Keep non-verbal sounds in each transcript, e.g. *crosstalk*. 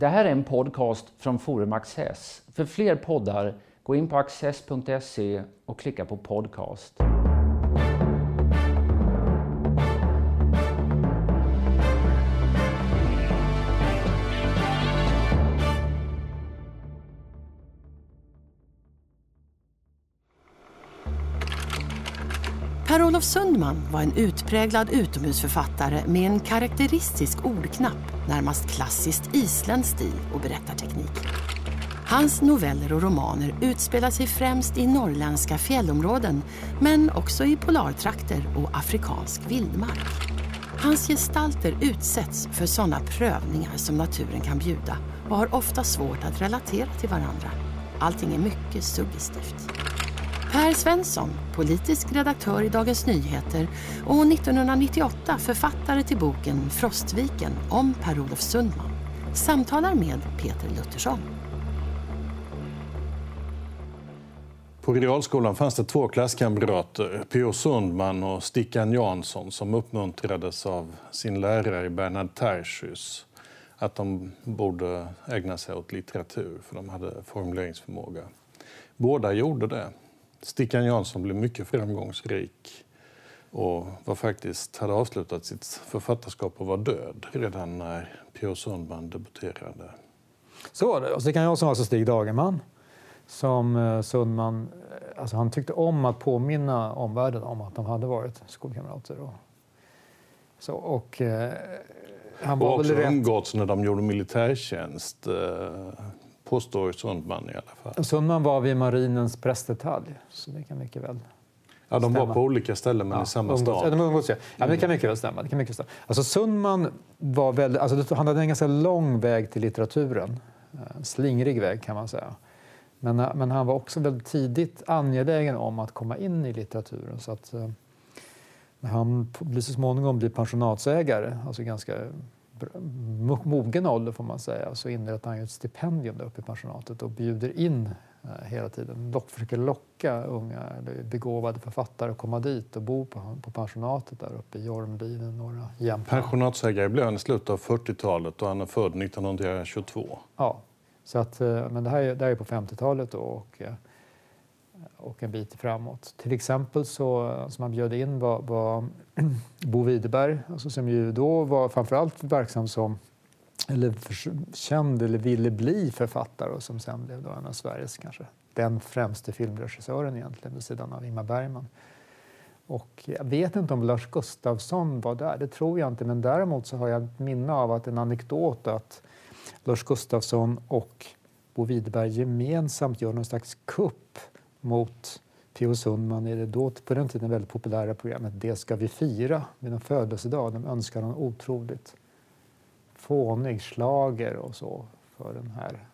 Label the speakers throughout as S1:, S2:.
S1: Det här är en podcast från Forum Access. För fler poddar, gå in på access.se och klicka på podcast.
S2: Olof Sundman var en utpräglad utomhusförfattare med en karaktäristisk ordknapp, närmast klassiskt isländsk stil och berättarteknik. Hans noveller och romaner utspelar sig främst i norrländska fjällområden men också i polartrakter och afrikansk vildmark. Hans gestalter utsätts för sådana prövningar som naturen kan bjuda och har ofta svårt att relatera till varandra. Allting är mycket suggestivt. Per Svensson, politisk redaktör i Dagens Nyheter och 1998 författare till boken Frostviken om Per-Olof Sundman, samtalar med Peter Luttersson.
S3: På realskolan fanns det två klasskamrater, P.O. Sundman och Stickan Jansson som uppmuntrades av sin lärare Bernhard Tertius att de borde ägna sig åt litteratur för de hade formuleringsförmåga. Båda gjorde det. Stickan Jansson blev mycket framgångsrik och var faktiskt, hade avslutat sitt författarskap och var död redan när P.O. Sundman debuterade.
S4: Så var det. Och Stickan Jansson var alltså Stig Dagerman som eh, Sundman eh, alltså han tyckte om att påminna omvärlden om att de hade varit skolkamrater. Och, så, och, eh,
S3: han var och också rätt... umgåtts när de gjorde militärtjänst. Eh, påstår Sundman i alla fall.
S4: Sundman var vid marinens pressdetalj, så det kan mycket väl
S3: Ja, de
S4: stämma.
S3: var på olika ställen men ja, i samma umgås, stad.
S4: Ja, de umgås, ja. ja det kan mycket väl stämma. Det kan mycket stämma. Alltså Sundman var väldigt, alltså, han hade en ganska lång väg till litteraturen. En eh, slingrig väg kan man säga. Men, eh, men han var också väldigt tidigt angelägen om att komma in i litteraturen. Så att, eh, när han blir så småningom blir pensionatsägare, alltså ganska mogen ålder får man säga, så inrättar han ett stipendium där uppe i pensionatet och bjuder in eh, hela tiden. Lock, försöker locka unga begåvade författare att komma dit och bo på, på pensionatet där uppe i Jormliden, norra Jämtland.
S3: Pensionatsägare blev han i slutet av 40-talet och han är född 1922.
S4: Ja, så att, eh, men det här, är, det här är på 50-talet och, eh, och en bit framåt. Till exempel så, som man bjöd in var, var *clears throat* Bo Widerberg, alltså som ju då var framförallt verksam som eller för, känd eller ville bli författare och som sen blev då en av Sveriges kanske den främste filmregissören egentligen vid sidan av Ingmar Bergman. Och jag vet inte om Lars Gustafsson var där, det tror jag inte, men däremot så har jag ett minne av att en anekdot att Lars Gustafsson och Bo Widerberg gemensamt gör någon slags kupp mot P.O. Sundman i det då på den tiden väldigt populära programmet Det ska vi fira vid en födelsedag. De önskar en otroligt fånig slager och så för den här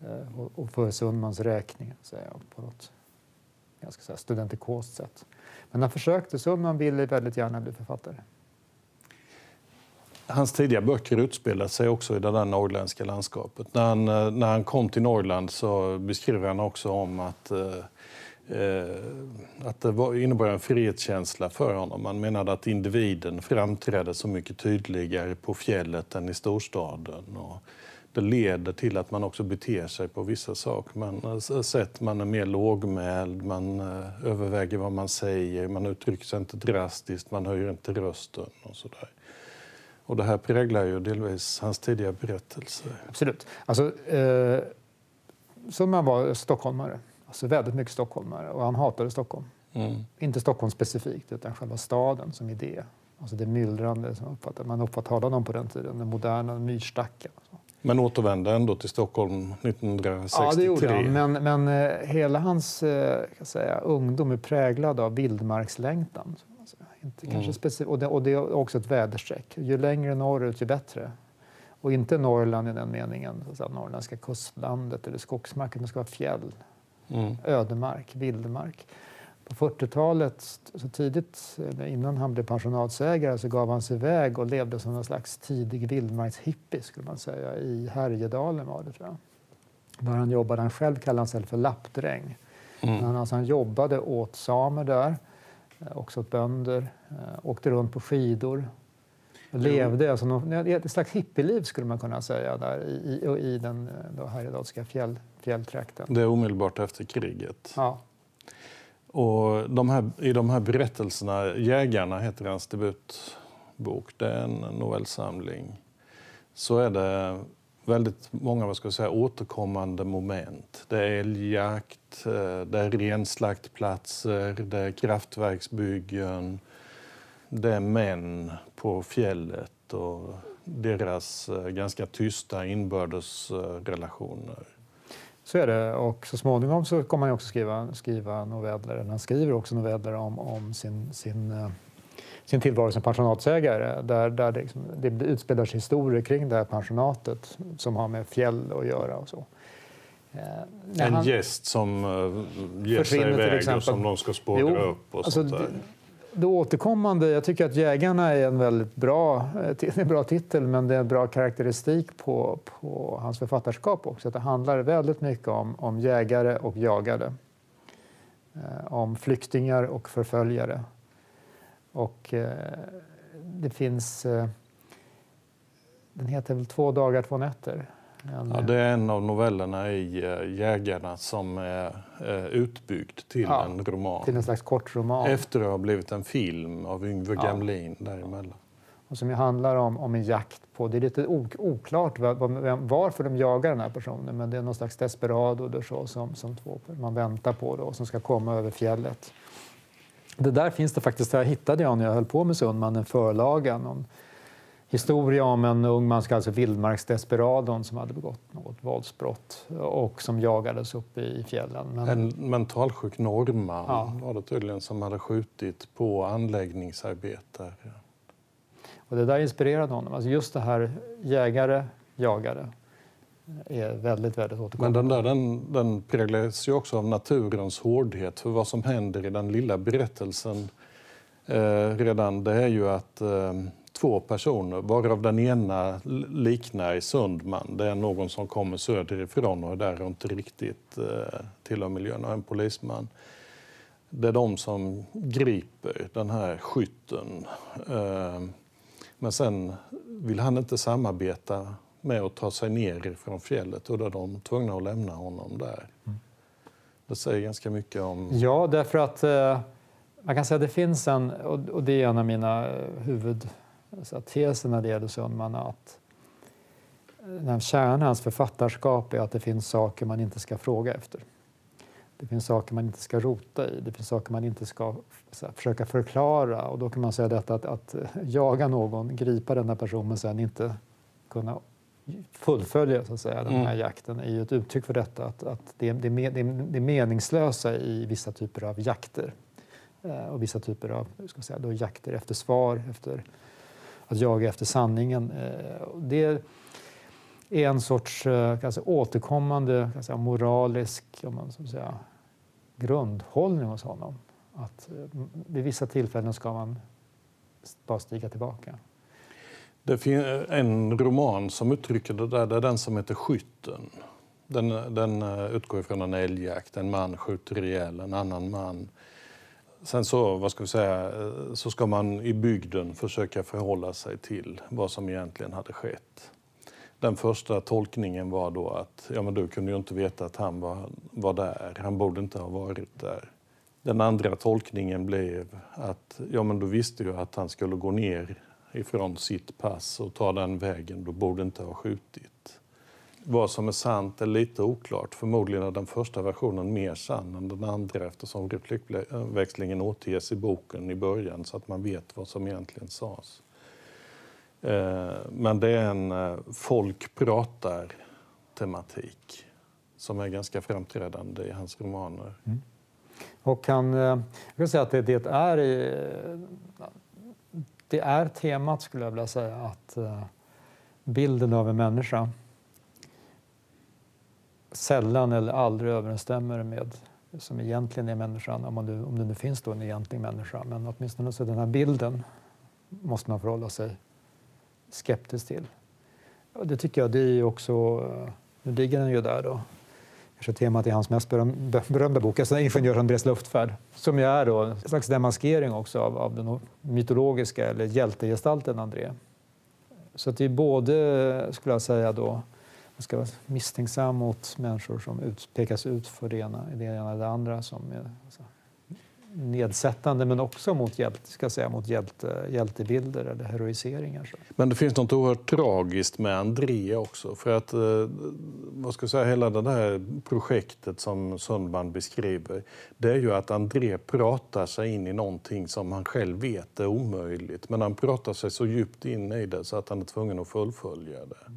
S4: eh, och för Sundmans räkning, säger jag, på något ganska studentikost sätt. Men han försökte. Sundman ville väldigt gärna bli författare.
S3: Hans tidiga böcker utspelar sig också i det där norrländska landskapet. När han, eh, när han kom till Norrland så beskriver han också om att eh, eh, att det var, innebar en frihetskänsla för honom. Han menade att individen framträdde så mycket tydligare på fjället än i storstaden. Och det leder till att man också beter sig på vissa saker. Man, eh, sätt, man är mer lågmäld, man eh, överväger vad man säger, man uttrycker sig inte drastiskt, man höjer inte rösten och sådär. Och det här präglar ju delvis hans tidiga berättelser.
S4: Absolut. Alltså, eh, Sundman var stockholmare, alltså väldigt mycket stockholmare och han hatade Stockholm. Mm. Inte Stockholm specifikt, utan själva staden som idé. Alltså det myllrande som uppfattade, man uppfattade honom på den tiden, den moderna myrstacken.
S3: Men återvände ändå till Stockholm 1963?
S4: Ja, det gjorde han. Men, men eh, hela hans eh, kan säga, ungdom är präglad av vildmarkslängtan. Inte kanske mm. specif- och, det, och det är också ett väderstreck. Ju längre norrut, ju bättre. Och inte Norrland i den meningen, så att norrländska kustlandet eller skogsmarken. Det ska vara fjäll, mm. ödemark, vildmark. På 40-talet, så tidigt innan han blev pensionatsägare, så gav han sig iväg och levde som en slags tidig vildmarkshippie skulle man säga. I Härjedalen var det tror jag. Där han jobbade, han själv kallade han sig för lappdräng. Mm. Han, alltså, han jobbade åt samer där också åt bönder. Eh, åkte runt på skidor. levde. Alltså någon, ett slags hippieliv skulle man kunna säga där i, i, i den då härjedalska fjäll, fjälltrakten.
S3: Det är omedelbart efter kriget.
S4: Ja.
S3: Och de här, I de här berättelserna, Jägarna heter hans debutbok, det är en novellsamling, så är det väldigt många vad ska jag säga, återkommande moment. Det är älgjakt, eh, det är renslaktplatser, det är kraftverksbyggen, det är män på fjället och deras eh, ganska tysta inbördes relationer.
S4: Så är det. Och så småningom så kommer han också skriva, skriva noveller. Han skriver också noveller om, om sin, sin, eh, sin tillvaro som pensionatsägare där, där det, liksom, det utspelar sig historier kring det här pensionatet som har med fjäll att göra och så.
S3: Eh, en gäst som uh, ger sig iväg och som de ska spåra upp och alltså, sånt där
S4: det återkommande, jag tycker att Jägarna är en väldigt bra, eh, *laughs* en bra titel men det är en bra karaktäristik på, på hans författarskap också. Att det handlar väldigt mycket om, om jägare och jagade. Eh, om flyktingar och förföljare. Och eh, det finns... Eh, den heter väl Två dagar, två nätter.
S3: En, ja, det är en av novellerna i uh, Jägarna som är uh, utbyggd till ja, en roman.
S4: Till en slags kortroman.
S3: Efter att ha blivit en film av Yngve ja. Gamlin däremellan.
S4: Och som handlar om, om en jakt på, det är lite oklart var, varför de jagar den här personen, men det är någon slags desperado eller så, som, som två, man väntar på då, som ska komma över fjället. Det där finns det faktiskt, det hittade jag när jag höll på med Sundman, en förlaga, någon historia om en ung man, alltså vildmarksdesperadon, som hade begått något våldsbrott och som jagades uppe i fjällen.
S3: Men... En mentalsjuk norrman ja. var det tydligen som hade skjutit på anläggningsarbetare.
S4: Och det där inspirerade honom. Alltså just det här jägare, jagare är väldigt, väldigt återkommande.
S3: Men den, där, den, den präglas ju också av naturens hårdhet. För vad som händer i den lilla berättelsen eh, redan, det är ju att eh, två personer, varav den ena liknar Sundman. Det är någon som kommer söderifrån och är där och inte riktigt eh, tillhör miljön, och en polisman. Det är de som griper den här skytten. Eh, men sen vill han inte samarbeta med att ta sig ner från fjället och då är de tvungna att lämna honom där. Mm. Det säger ganska mycket om...
S4: Ja, därför att eh, man kan säga att det finns en, och det är en av mina eh, huvud så tesen när det gäller Sundman att den kärnan i hans författarskap är att det finns saker man inte ska fråga efter. Det finns saker man inte ska rota i, det finns saker man inte ska här, försöka förklara. Och då kan man säga detta att, att jaga någon, gripa denna person men sen inte kunna fullfölja så att säga, den här mm. jakten är ju ett uttryck för detta. Att, att det, det, det, det är meningslösa i vissa typer av jakter. Eh, och vissa typer av ska säga, då jakter efter svar, efter att jaga efter sanningen. Eh, det är en sorts eh, kanske, återkommande kanske, moralisk om man ska säga, grundhållning hos honom. Att eh, vid vissa tillfällen ska man bara stiga tillbaka.
S3: Det finns en roman som uttrycker det där, det är den som heter Skytten. Den, den eh, utgår från en älgjakt. En man skjuter ihjäl en annan man. Sen så, vad ska vi säga, eh, så ska man i bygden försöka förhålla sig till vad som egentligen hade skett. Den första tolkningen var då att ja, men du kunde ju inte veta att han var, var där. Han borde inte ha varit där. Den andra tolkningen blev att ja, men du visste ju att han skulle gå ner ifrån sitt pass och tar den vägen. då borde inte ha skjutit. Vad som är sant är lite oklart. Förmodligen är den första versionen mer sann än den andra eftersom replikväxlingen återges i boken i början så att man vet vad som egentligen sades. Eh, men det är en eh, folk pratar-tematik som är ganska framträdande i hans romaner. Mm.
S4: Och han, eh, jag kan säga att det, det, är, det är temat, skulle jag vilja säga, att eh, bilden av en människa sällan eller aldrig överensstämmer med som egentligen är människan, om, man nu, om det nu finns då en egentlig människa. Men åtminstone så den här bilden måste man förhålla sig skeptisk till. Och det tycker jag, det är ju också, eh, nu ligger den ju där då, kanske temat i hans mest berömda bok, alltså Ingenjörsandrés luftfärd, som ju är då en slags demaskering också av, av den mytologiska eller hjältegestalten André. Så att det är både, skulle jag säga då, man ska vara misstänksam mot människor som ut, pekas ut för det ena, det ena eller det andra som är alltså, nedsättande men också mot, hjälte, ska säga, mot hjälte, eh, hjältebilder eller heroiseringar. Så.
S3: Men det finns något oerhört tragiskt med Andrea också. För att, eh, vad ska jag säga, hela det här projektet som Sundman beskriver, det är ju att André pratar sig in i någonting som han själv vet är omöjligt. Men han pratar sig så djupt in i det så att han är tvungen att fullfölja det.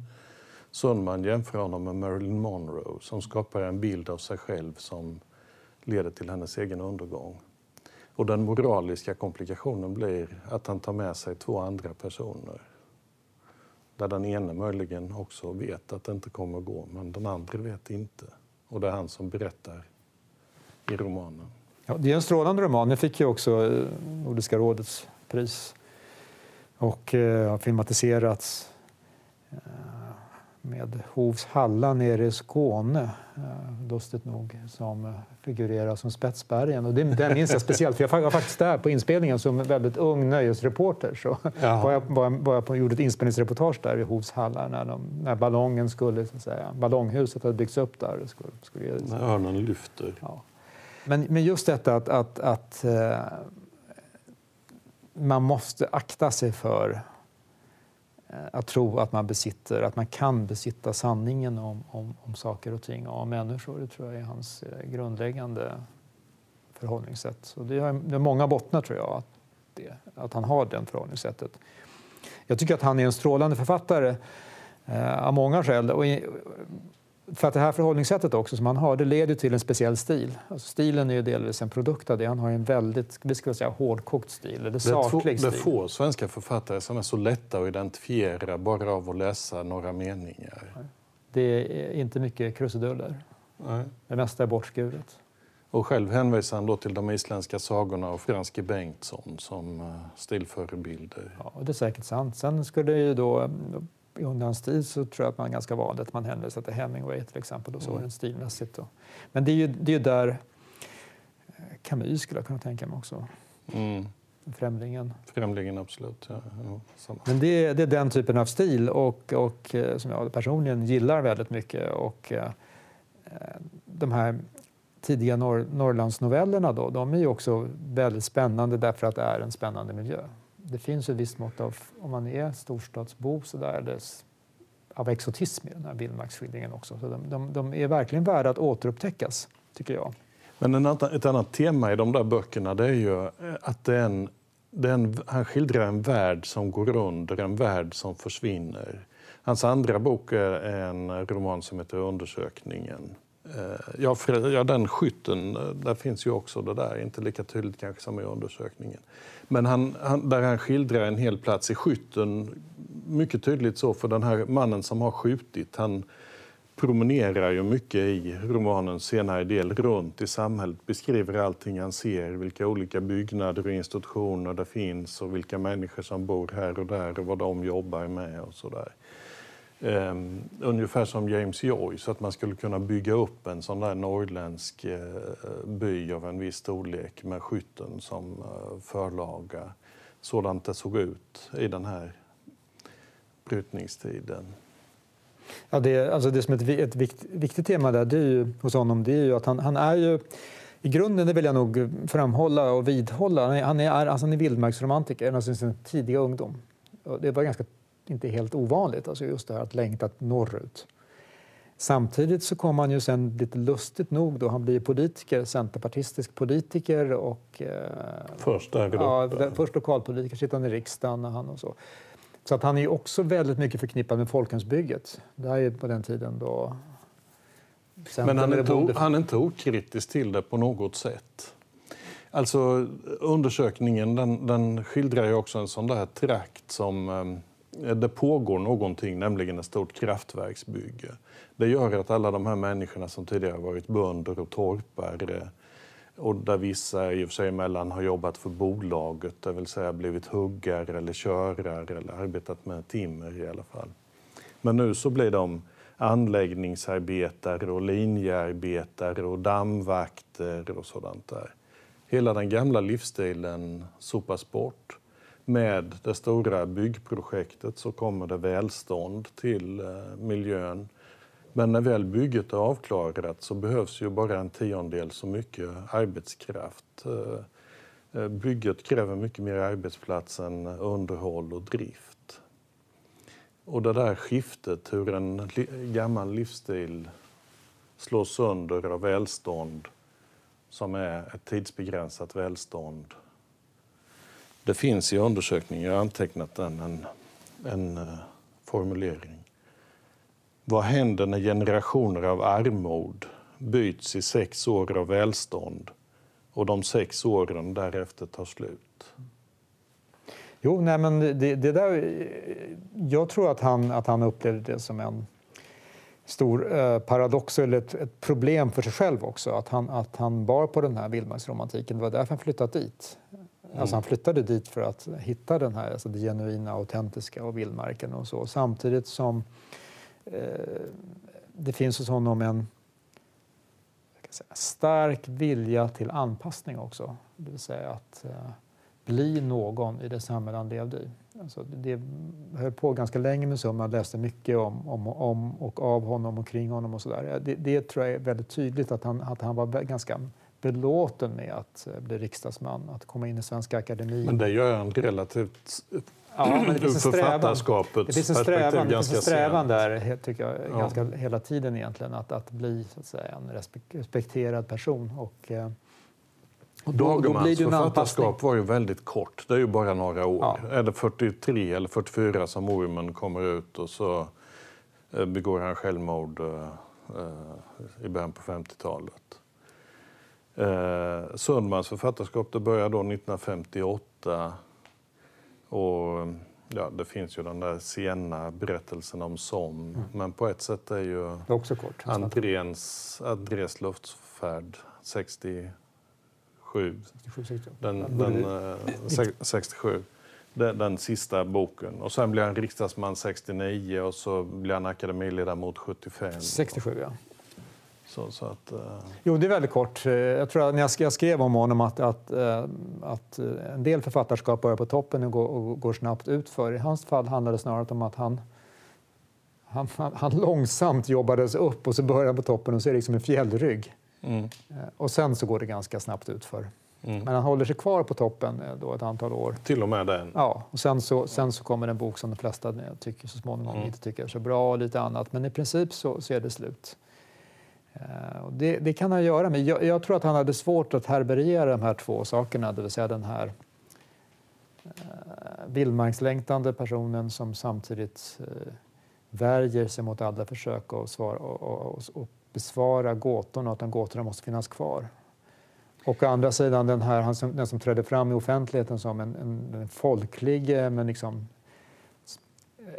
S3: Sundman jämför honom med Marilyn Monroe som skapar en bild av sig själv som leder till hennes egen undergång. Och den moraliska komplikationen blir att han tar med sig två andra personer. Där den ene möjligen också vet att det inte kommer att gå, men den andra vet inte. Och det är han som berättar i romanen.
S4: Ja, det är en strålande roman. Den fick ju också eh, Nordiska rådets pris och eh, har filmatiserats. Eh, Eh, med Hovs Halla nere i Skåne, eh, lustigt nog, som eh, figurerar som Spetsbergen. Och det, den minns jag speciellt, för jag var faktiskt där på inspelningen som väldigt ung nöjesreporter. Så var jag, var, var jag på, gjorde ett inspelningsreportage där i Hovs Halla när, de, när ballongen skulle, så att säga, ballonghuset hade byggts upp där. Skulle, skulle,
S3: när örnen lyfter.
S4: Ja. Men, men just detta att, att, att eh, man måste akta sig för Eh, Eh, att tro att man besitter, att man kan besitta sanningen om, om, om saker och ting och om människor. Det tror jag är hans eh, grundläggande förhållningssätt. Så det har, det har många bottnar tror jag, att, det, att han har det förhållningssättet. Jag tycker att han är en strålande författare eh, av många skäl. Och för att det här förhållningssättet också som han har, det leder till en speciell stil. Alltså stilen är ju delvis en produkt av det. Han har en väldigt, vi skulle säga hårdkokt stil, eller saklig
S3: stil. Det är få svenska författare som är så lätta att identifiera bara av att läsa några meningar.
S4: Det är inte mycket krusiduller. Nej. Det mesta är bortskuret.
S3: Och själv hänvisar han då till de isländska sagorna och Franske Bengtsson som eh, stilförebilder.
S4: Ja, det är säkert sant. Sen skulle ju då i undanens tid så tror jag att man är ganska vanligt att man hänvisar till Hemingway till exempel och så mm. stilmässigt. Då. Men det är ju, det är där eh, Camus skulle jag kunna tänka mig också. Mm. Främlingen.
S3: Främlingen, absolut. Ja,
S4: ja, Men det är, det är den typen av stil och, och eh, som jag personligen gillar väldigt mycket. Och, eh, de här tidiga Norr, Norrlandsnovellerna då, de är ju också väldigt spännande därför att det är en spännande miljö det finns ett visst mått av, om man är storstadsbo, så där dess, av exotism i den här vildmarksskildringen också. Så de, de, de, är verkligen värda att återupptäckas, tycker jag.
S3: Men en annan, ett annat tema i de där böckerna det är ju eh, att det är en, det är en, han skildrar en värld som går under, en värld som försvinner. Hans andra bok är en roman som heter Undersökningen. Eh, ja, för, ja, den skytten, eh, där finns ju också det där, inte lika tydligt kanske som i undersökningen. Men han, han, där han skildrar en hel plats i skytten, mycket tydligt så, för den här mannen som har skjutit, han promenerar ju mycket i romanens senare del runt i samhället, beskriver allting han ser, vilka olika byggnader och institutioner det finns och vilka människor som bor här och där och vad de jobbar med och sådär. Um, ungefär som James Joyce, att man skulle kunna bygga upp en sån där norrländsk uh, by av en viss storlek med skytten som uh, förlaga. Sådant det såg ut i den här brytningstiden.
S4: Ja, det, alltså det som är ett, ett vikt, viktigt tema där, det är ju, hos honom det är ju att han, han är ju i grunden, det vill jag nog framhålla och vidhålla, han är, han är, alltså han är vildmarksromantiker ända sedan sin tidiga ungdom. Och Det var ganska inte helt ovanligt, alltså just det här att längta norrut. Samtidigt så kom han ju sen lite lustigt nog då han blir politiker, centerpartistisk politiker och... Eh,
S3: först där
S4: ja, först lokalpolitiker, sittande i riksdagen och han och så. Så att han är också väldigt mycket förknippad med folkhemsbygget. Det här är på den tiden då...
S3: Men han är, inte, han är inte okritisk till det på något sätt. Alltså undersökningen den, den skildrar ju också en sån där trakt som ehm, Eh, det pågår någonting, nämligen ett stort kraftverksbygge. Det gör att alla de här människorna som tidigare varit bönder och torpare och där vissa i och för sig emellan har jobbat för bolaget, det vill säga blivit huggare eller körare eller arbetat med timmer i alla fall. Men nu så blir de anläggningsarbetare och linjearbetare och dammvakter och sådant där. Hela den gamla livsstilen sopas bort med det stora byggprojektet så kommer det välstånd till eh, miljön. Men när väl bygget är avklarat så behövs ju bara en tiondel så mycket arbetskraft. Eh, eh, bygget kräver mycket mer arbetsplats än underhåll och drift. Och det där skiftet, hur en gammal livsstil slås sönder av välstånd som är ett tidsbegränsat välstånd. Det finns i undersökningen, jag har antecknat den, en, en uh, formulering. Vad händer när generationer av armod byts i sex år av välstånd och de sex åren därefter tar slut?
S4: Jo, nej men det, det där, jag tror att han, att han upplevde det som en stor eh, paradox eller ett, ett, problem för sig själv också. Att han, att han bar på den här vildmarksromantiken. Det var därför han flyttat dit. Mm. Alltså han flyttade dit för att hitta den här, alltså det genuina, autentiska och vildmarken och så. Samtidigt som eh, det finns hos honom en säga, stark vilja till anpassning också. Det vill säga att eh, bli någon i det samhälle han levde i. Alltså det höll på ganska länge med så, man läste mycket om, om, om och av honom och kring honom och sådär. Det, det tror jag är väldigt tydligt att han, att han var ganska belåten med att eh, bli riksdagsman, att komma in i Svenska Akademin.
S3: Men det gör han relativt
S4: Ja, men det finns en strävan,
S3: det
S4: finns en strävan, det finns en strävan där tycker jag, ja. ganska hela tiden egentligen, att, att bli så att säga, en respekterad person. Och, eh,
S3: och då, då blir det författarskap var ju väldigt kort, det är ju bara några år. Ja. Är det 43 eller 44 som Ormen kommer ut och så eh, begår han självmord i början på 50-talet. Eh, Sundmans författarskap det började då 1958. Och ja, det finns ju den där Siena-berättelsen om Som. Mm. Men på ett sätt är ju
S4: det är också kort,
S3: Andréns, Andrés luftfärd 67. 67 60. Den, den, eh, 67. Den, den, sista boken. Och sen blir han riksdagsman 69 och så blir han akademiledamot 75.
S4: 67, ja.
S3: Så, så att, uh...
S4: Jo, det är väldigt kort. Eh, jag tror att när jag skrev om honom att, att, eh, att en del författarskap börjar på toppen och går, och går snabbt utför. I hans fall handlar det snarare om att han, han, han långsamt jobbades upp och så börjar han på toppen och så är det liksom en fjällrygg. Mm. Och sen så går det ganska snabbt utför. Mm. Men han håller sig kvar på toppen då ett antal år.
S3: Till och med den?
S4: Ja, och sen så, sen så kommer en bok som de flesta tycker så småningom mm. inte tycker är så bra och lite annat. Men i princip så, så är det slut. Eh, det, det, kan han göra, men jag, jag, tror att han hade svårt att härbärgera de här två sakerna, det vill säga den här eh, vildmarkslängtande personen som samtidigt eh, värjer sig mot alla försök att svara, och, och, och besvara gåtorna och att de gåtorna måste finnas kvar. Och å andra sidan den här, han som, den som trädde fram i offentligheten som en, en, en folklig men liksom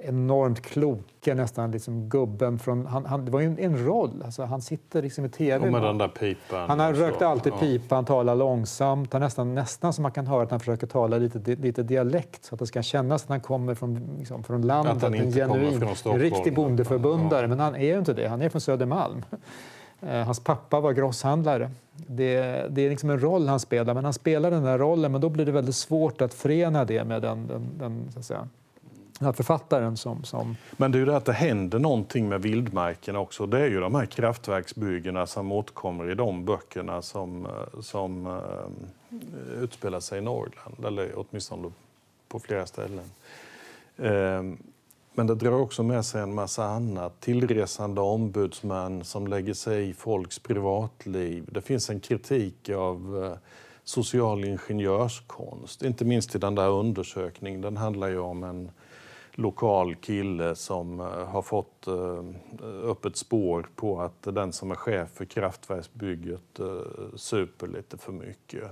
S4: enormt kloke, nästan liksom gubben från... Han, han, det var ju en, en roll. Alltså, han sitter liksom i tv.
S3: Och med den där pipan.
S4: Han har rökt alltid ja. pipa, han talar långsamt. Han nästan, nästan som man kan höra att han försöker tala lite, lite dialekt så att det ska kännas att han kommer från, liksom, från landet. Att han inte en genuin, en riktig bondeförbundare. Ja. Men han är ju inte det. Han är från Södermalm. Eh, hans pappa var grosshandlare. Det, det, är liksom en roll han spelar, men han spelar den där rollen men då blir det väldigt svårt att förena det med den, den, den så att säga, den här författaren som, som...
S3: Men det är ju det att det händer någonting med vildmarken också. Det är ju de här kraftverksbyggena som återkommer i de böckerna som, eh, som uh, utspelar sig i Norrland, eller åtminstone på flera ställen. Uh, men det drar också med sig en massa annat. Tillresande ombudsmän som lägger sig i folks privatliv. Det finns en kritik av eh, social ingenjörskonst, inte minst i den där undersökningen. Den handlar ju om en lokal kille som eh, har fått eh, upp ett spår på att den som är chef för kraftverksbygget eh, super lite för mycket.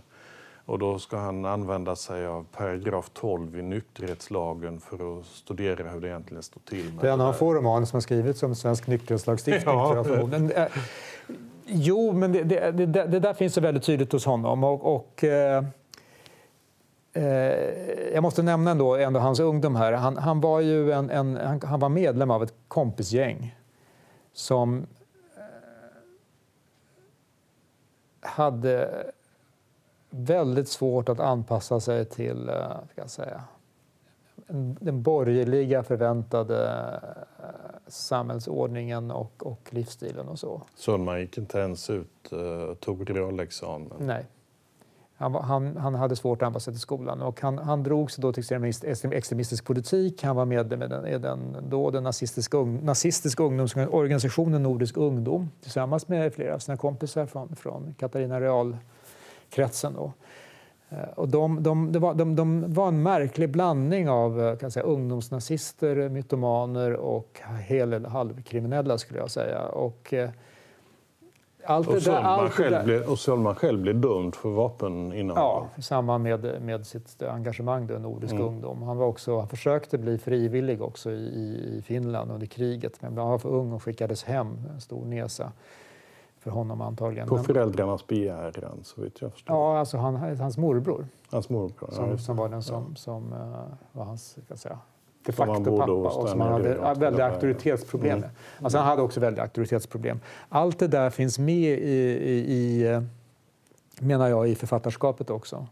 S3: Och då ska han använda sig av paragraf 12 i nykterhetslagen för att studera hur det egentligen står till. Med
S4: det är en av få romaner som har skrivits om svensk nykterhetslagstiftning. Ja. Jo, men det, det, det, det, där finns så väldigt tydligt hos honom. Och, och Eh, jag måste nämna ändå, ändå hans ungdom här. Han, han var ju en, en han, var medlem av ett kompisgäng som eh, hade väldigt svårt att anpassa sig till, eh, ska säga, den borgerliga förväntade eh, samhällsordningen och, och livsstilen och så.
S3: Sundman gick inte ens ut och tog realexamen?
S4: Nej. Han, han, han, hade svårt att anpassa sig till skolan och han, han drog sig då till extremistisk politik. Han var medlem i den, den, då den nazistiska, nazistiska ungdomsorganisationen Nordisk ungdom tillsammans med flera av sina kompisar från, från Katarina Real-kretsen. Då. Eh, och de, de, de, var, de, de var en märklig blandning av eh, kan säga, ungdomsnazister, mytomaner och hel eller halvkriminella skulle jag säga. Och, eh,
S3: allt och, Sölman själv blev, och Sölman själv blev dömd för vapeninnehav?
S4: Ja, i samband med, med sitt engagemang i Nordisk mm. ungdom. Han, var också, han försökte bli frivillig också i, i Finland under kriget men han var för ung och skickades hem, en stor nesa för honom antagligen.
S3: På föräldrarnas begäran, så vitt jag förstår.
S4: Ja, alltså han, hans morbror.
S3: Hans morbror,
S4: som, ja, som var den som, som uh, var hans, kan säga, de facto pappa och som han hade väldiga auktoritetsproblem med. Mm. Alltså han hade också väldiga auktoritetsproblem. Allt det där finns med i, i, i eh, menar jag, i författarskapet också.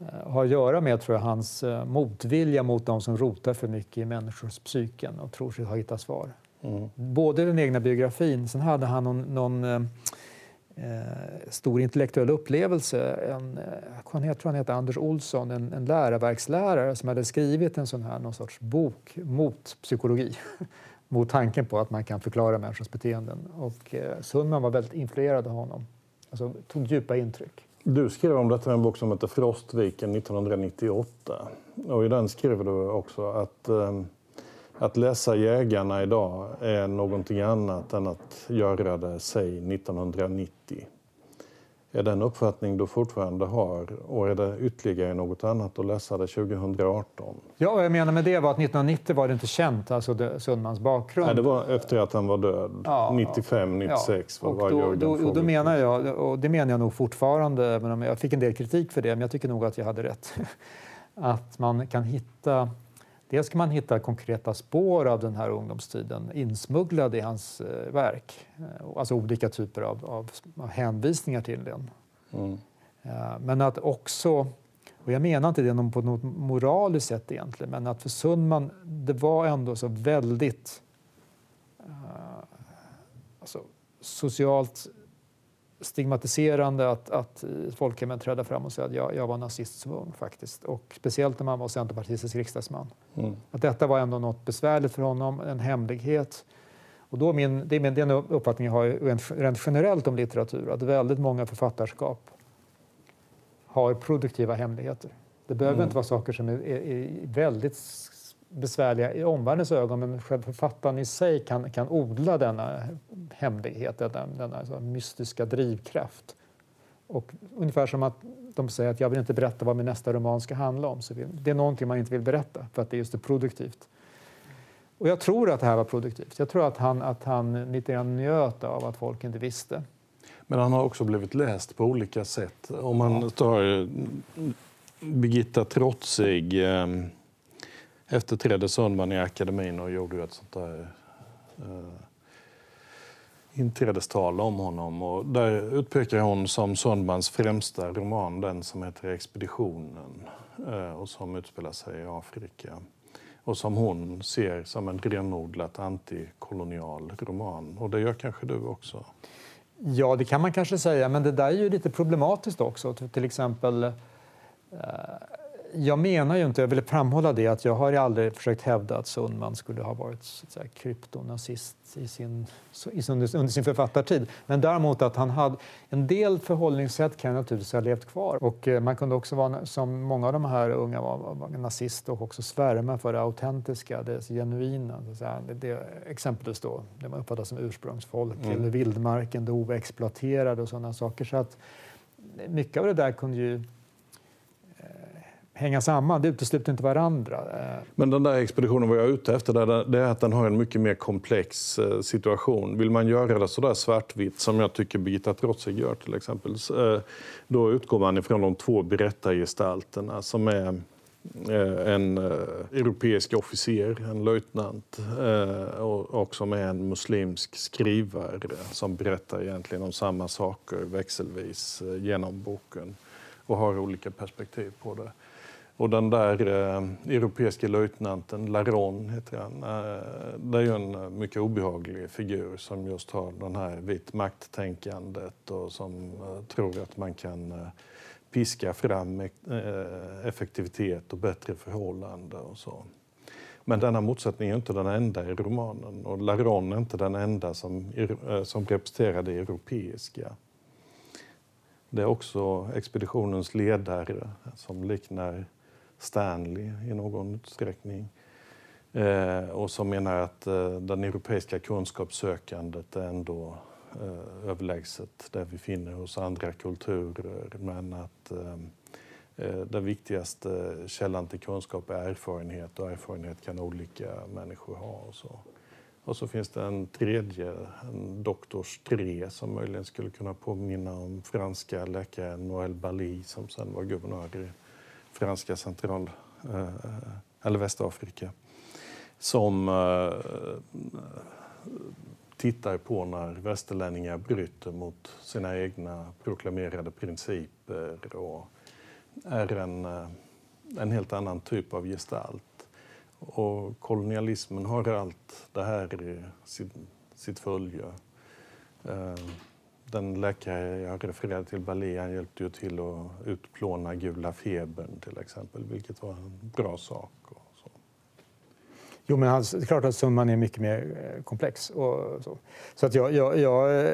S4: Uh, har att göra med tror jag, hans uh, motvilja mot de som rotar för mycket i människors psyken och tror sig ha hittat svar. Mm. Både den egna biografin, sen hade han någon, någon eh, eh Eh, stor intellektuell upplevelse. En, eh, jag tror han heter Anders Olsson, en, en läroverkslärare som hade skrivit en sån här någon sorts bok mot psykologi. *laughs* mot tanken på att man kan förklara människors beteenden. Och eh, Sundman var väldigt influerad av honom. Alltså tog djupa intryck.
S3: Du skrev om detta i en bok som heter Frostviken 1998. Och I den skrev du också att eh, att läsa Jägarna idag är någonting annat än att göra det, säg 1990. Är det en uppfattning du fortfarande har och är det ytterligare något annat att läsa det 2018?
S4: Ja, jag menar med det var att 1990 var det inte känt, alltså Sundmans bakgrund.
S3: Nej, det var efter att han var död. Ja, 95, 96 ja. var
S4: då, då, då, då menar jag, och det menar jag nog fortfarande, även om jag fick en del kritik för det, men jag tycker nog att jag hade rätt. *laughs* att man kan hitta Dels kan man hitta konkreta spår av den här ungdomstiden insmugglade i hans eh, verk. Eh, alltså olika typer av, av, av hänvisningar till den. Mm. Eh, men att också, och jag menar inte det på något moraliskt sätt egentligen, men att för Sundman, det var ändå så väldigt alltså, socialt stigmatiserande att, att folkhemmet trädde fram och sa att jag, jag var nazist som ung faktiskt. Och speciellt när man var centerpartistisk riksdagsman. Mm. Att detta var ändå något besvärligt för honom, en hemlighet. Och då min, det är min, den uppfattningen jag har rent generellt om litteratur, att väldigt många författarskap har produktiva hemligheter. Det behöver mm. inte vara saker som är, är, är väldigt besvärliga i omvärldens ögon men själv författaren i sig kan, kan odla denna hemlighet, denna, denna mystiska drivkraft. Och ungefär som att de säger att jag vill inte berätta vad min nästa roman ska handla om. Så det är någonting man inte vill berätta för att det är just produktivt. Och jag tror att det här var produktivt. Jag tror att han, att han lite grann njöt av att folk inte visste.
S3: Men han har också blivit läst på olika sätt. Om man tar eh, Birgitta Trotzig efter efterträdde Sundman i akademin och gjorde ett sånt där eh, inträdestal om honom. Och där utpekar hon som Sundmans främsta roman den som heter Expeditionen eh, och som utspelar sig i Afrika och som hon ser som en renodlat antikolonial roman. Och det gör kanske du också?
S4: Ja, det kan man kanske säga, men det där är ju lite problematiskt också. Till exempel eh, jag menar ju inte, jag vill framhålla det, att jag har aldrig försökt hävda att Sundman skulle ha varit så att kryptonazist i sin, i under sin författartid. Men däremot att han hade en del förhållningssätt kan naturligtvis ha levt kvar. Och eh, man kunde också vara, som många av de här unga var, var nazist och också svärma för det autentiska, det genuina. Så säga. Det, det, exempelvis då, det man uppfattar som ursprungsfolk mm. eller vildmarken, det oexploaterade och sådana saker. Så att mycket av det där kunde ju hänga samman. Det utesluter inte varandra.
S3: Men den där expeditionen var jag ute efter, det är att den har en mycket mer komplex eh, situation. Vill man göra det så där svartvitt som jag tycker Birgitta Trotzig gör till exempel, eh, då utgår man ifrån de två berättargestalterna som är eh, en europeisk officer, en löjtnant och som är en muslimsk skrivare som berättar egentligen om samma saker växelvis genom boken och har olika perspektiv på det. Och den där eh, europeiske löjtnanten, Laron heter han, eh, det är ju en eh, mycket obehaglig figur som just har den här vit makttänkandet och som eh, tror att man kan eh, piska fram eh, effektivitet och bättre förhållanden. och så. Men denna motsättning är inte den enda i romanen och Laron är inte den enda som, eh, som representerar det europeiska. Det är också expeditionens ledare som liknar Stanley i någon utsträckning. Eh, och som menar att eh, den europeiska kunskapssökandet är ändå eh, överlägset det vi finner hos andra kulturer. Men att eh, eh, den viktigaste källan till kunskap är erfarenhet och erfarenhet kan olika människor ha. Och så. Och så finns det en tredje, en doktors tre som möjligen skulle kunna påminna om franska läkaren Noël Bali som sen var guvernör i franska central eh, eller Västafrika som eh, tittar på när västerlänningar bryter mot sina egna proklamerade principer och är en, eh, en helt annan typ av gestalt. Och kolonialismen har allt det här i sitt, sitt följe. Den läkare jag refererade till, han hjälpte ju till att utplåna gula febern till exempel, vilket var en bra sak.
S4: Jo, men hans, det är klart att Sundman är mycket mer eh, komplex. Och så så att jag, jag, jag, eh,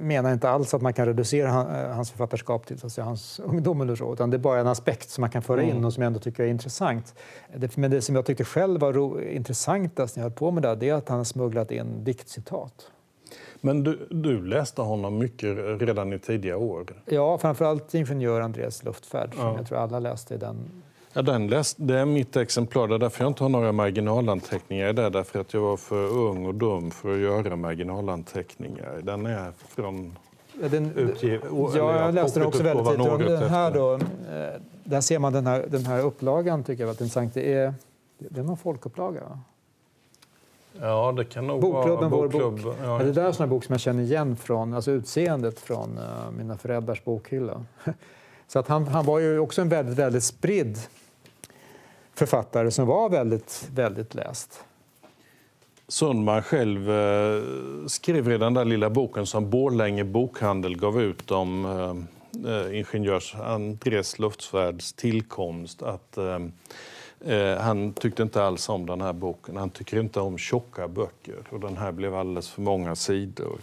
S4: menar inte alls att man kan reducera eh, hans författarskap till så hans *laughs* ungdom eller så, utan det är bara en aspekt som man kan föra in mm. och som jag ändå tycker är intressant. Men det som jag tyckte själv var intressantast när jag höll på med det, det är att han har smugglat in diktcitat.
S3: Men du, du, läste honom mycket redan i tidiga år?
S4: Ja, framförallt Ingenjör Andreas luftfärd, som ja. jag tror alla läste i den.
S3: Ja, den läst, det är mitt exemplar, det är därför jag inte har några marginalanteckningar där, därför att jag var för ung och dum för att göra marginalanteckningar. Den är från
S4: Ja, den, utgiv, ja, jag läste den också väldigt tidigt. Den här då, eh, där ser man den här, den här upplagan, tycker jag var intressant. Det är, det är någon folkupplaga?
S3: Ja, det kan nog
S4: Bokklubben,
S3: vara
S4: vår bok. Ja. Det där är en bok som jag känner igen från alltså utseendet från uh, mina föräldrars bokhylla. *laughs* Så att han, han var ju också en väldigt, väldigt spridd författare som var väldigt, väldigt läst.
S3: Sundman själv eh, skrev i den där lilla boken som Borlänge bokhandel gav ut om eh, eh ingenjörs Andres Luftsvärds tillkomst att eh, Eh, han tyckte inte alls om den här boken. Han tycker inte om tjocka böcker och den här blev alldeles för många sidor.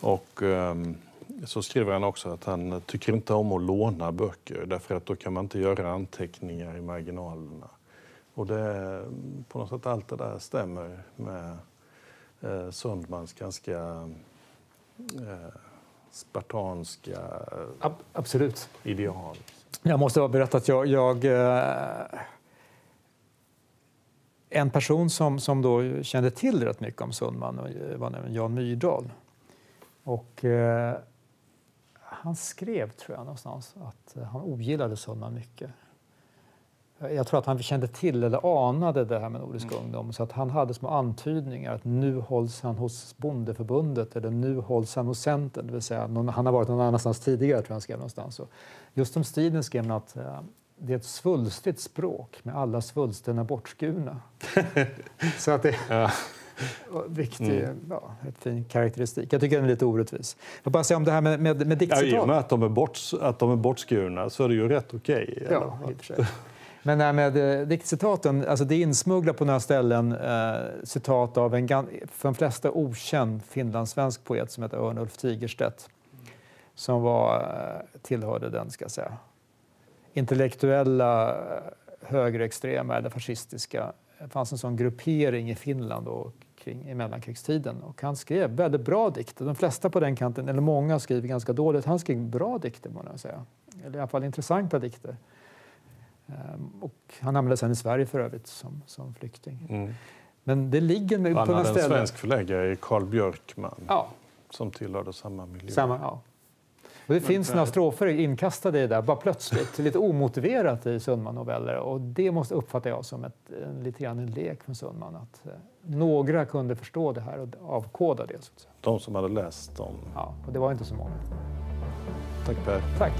S3: Och, eh, så skriver han också att han tycker inte om att låna böcker därför att då kan man inte göra anteckningar i marginalerna. Och det, på något sätt allt det där stämmer med eh, Sundmans ganska eh, spartanska
S4: Ab absolut.
S3: ideal.
S4: Jag måste bara berätta att jag, jag eh en person som, som då kände till rätt mycket om Sundman var nämligen Jan Myrdal. Och, eh, han skrev, tror jag, någonstans att han ogillade Sundman mycket. Jag tror att han kände till eller anade det här med Nordisk mm. ungdom så att han hade små antydningar att nu hålls han hos Bondeförbundet eller nu hålls han hos Centern. Det vill säga, någon, han har varit någon annanstans tidigare, tror jag han skrev någonstans. Och just om stilen skrev han att eh, det är ett svulstigt språk med alla svulsterna bortskurna. *laughs* så att det ja. viktig, mm. ja, ett fin karaktäristik. Jag tycker den är lite orättvis. Jag bara säga om det här med, med, med diktcitat.
S3: Ja, I och med att de är, bort, att de är bortskurna så är det ju rätt okej. Okay,
S4: ja, Men det med eh, diktcitaten, alltså det är insmugglat på några ställen eh, citat av en för de flesta okänd finlandssvensk poet som heter Örnulf Tigerstedt som var, eh, tillhörde den, ska säga, intellektuella högerextrema eller fascistiska. Det fanns en sån gruppering i Finland och kring, i mellankrigstiden. Och han skrev väldigt bra dikter. De flesta på den kanten, eller många, skriver ganska dåligt. Han skrev bra dikter, må jag säga. Eller i alla fall intressanta dikter. Um, och han hamnade sen i Sverige för övrigt som, som flykting. Mm. Men det ligger med,
S3: han
S4: på
S3: hade
S4: en
S3: svensk förläggare, Carl Björkman, ja. som tillhörde samma miljö.
S4: Samma, ja. Och det finns några strofer inkastade i det där, bara plötsligt, lite omotiverat i Sundman-noveller. Och det måste uppfatta jag som ett, lite grann en lek från Sundman. Att eh, några kunde förstå det här och avkoda det. Så att säga.
S3: De som hade läst dem?
S4: Ja, och det var inte så många.
S3: Tack Per.
S4: Tack.